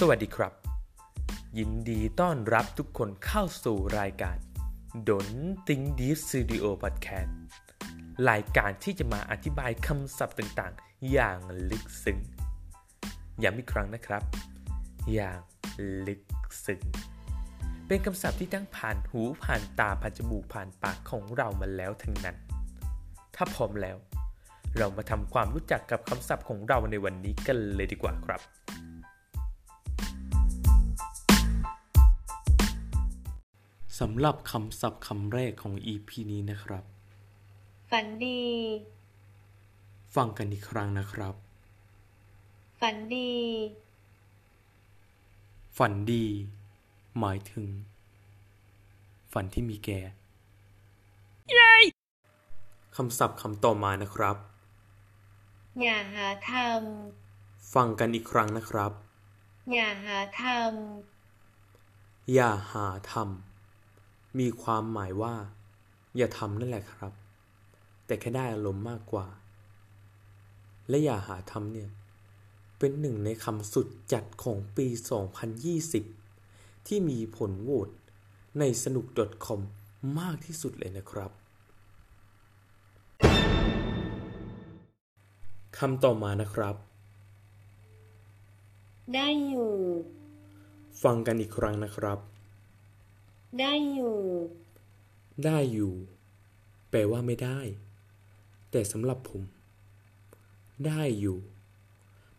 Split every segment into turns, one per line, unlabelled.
สวัสดีครับ ยินดีต้อนรับทุกคนเข้าสู่รายการดนติงดีฟสตูดิโอพอดแคสต์รายการที่จะมาอธิบายคำศัพท์ต่างๆ อย่างลึกซึ้งย้ำอีกครั้งนะครับ อย่างลึกซึ้งเป็นคำศัพท์ที่ทั้งผ่านหูผ่านตาผ่านจมูกผ่านปากของเรามาแล้วทั้งนั้น ถ้าพร้อมแล้ว เรามาทำความรู้จักกับคำศัพท์ของเราในวันนี้กันเลยดีกว่าครับ สำหรับคำศัพท์คำแรกของ EP นี้นะครับ
ฝันดี
ฟังกันอีกครั้งนะครับ
ฝันดี
ฝันดี หมายถึง ฝันที่มีแก่คำศัพท์คำต่อมานะครับ
อย่าหาท
ฟังกันอีกครั้งนะครับำ
อย่าหาท
อย่าหาทำ มีความหมายว่า อย่าทำนั่นแหละครับ แต่แค่ได้อารมณ์มากกว่า และอย่าหาทำเนี่ย เป็นหนึ่งในคำสุดจัดของปี 2020 ที่มีผลโหวตในสนุก .com มากที่สุดเลยนะครับคำต่อมานะครับำ
ได้อยู่
ฟังกันอีกครั้งนะครับ
ได้อยู่
ได้อยู่ แปลว่าไม่ได้ แต่สำหรับผม ได้อยู่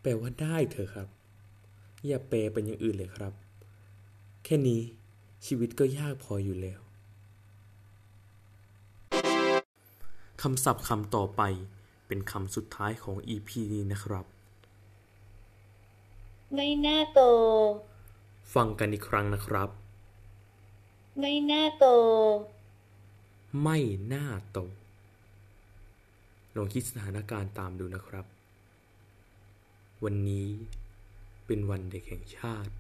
แปลว่าได้เถอะครับ อย่าแปลเป็นอย่างอื่นเลยครับ แค่นี้ชีวิตก็ยากพออยู่แล้วคำศัพท์คำต่อไปเป็นคำสุดท้ายของ EP นี้นะครับ
ไม่น่าโต
ฟังกันอีกครั้งนะครับ
ไม่น่าโต
ไม่น่าโต ลองคิดสถานการณ์ตามดูนะครับ วันนี้เป็นวันเด็กแห่งชาติ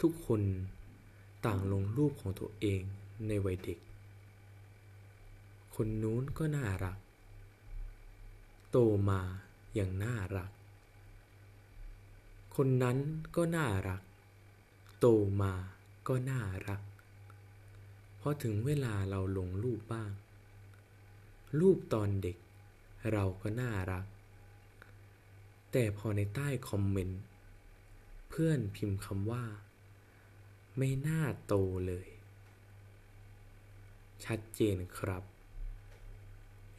ทุกคนต่างลงรูปของตัวเองในวัยเด็ก คนนู้นก็น่ารัก โตมาอย่างน่ารัก คนนั้นก็น่ารัก โตมาก็น่ารัก อถึงเวลาเราลงรูปบ้าง รูปตอนเด็ก เราก็น่ารัก แต่พอในใต้คอมเมนต์ เพื่อนพิมพ์คำว่า ไม่น่าโตเลย ชัดเจนครับ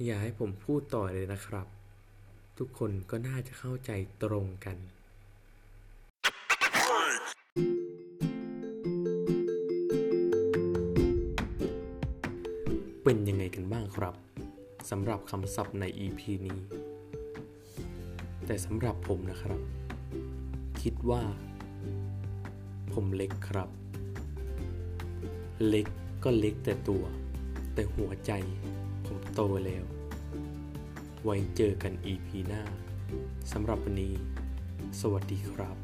อย่าให้ผมพูดต่อเลยนะครับ ทุกคนก็น่าจะเข้าใจตรงกัน เป็นยังไงกันบ้างครับสำหรับคำศัพท์ใน EP นี้ แต่สำหรับผมนะครับ คิดว่า ผมเล็กครับ เล็กก็เล็กแต่ตัว แต่หัวใจผมโตแล้ว ไว้เจอกัน EP หน้าสำหรับวันนี้ สวัสดีครับ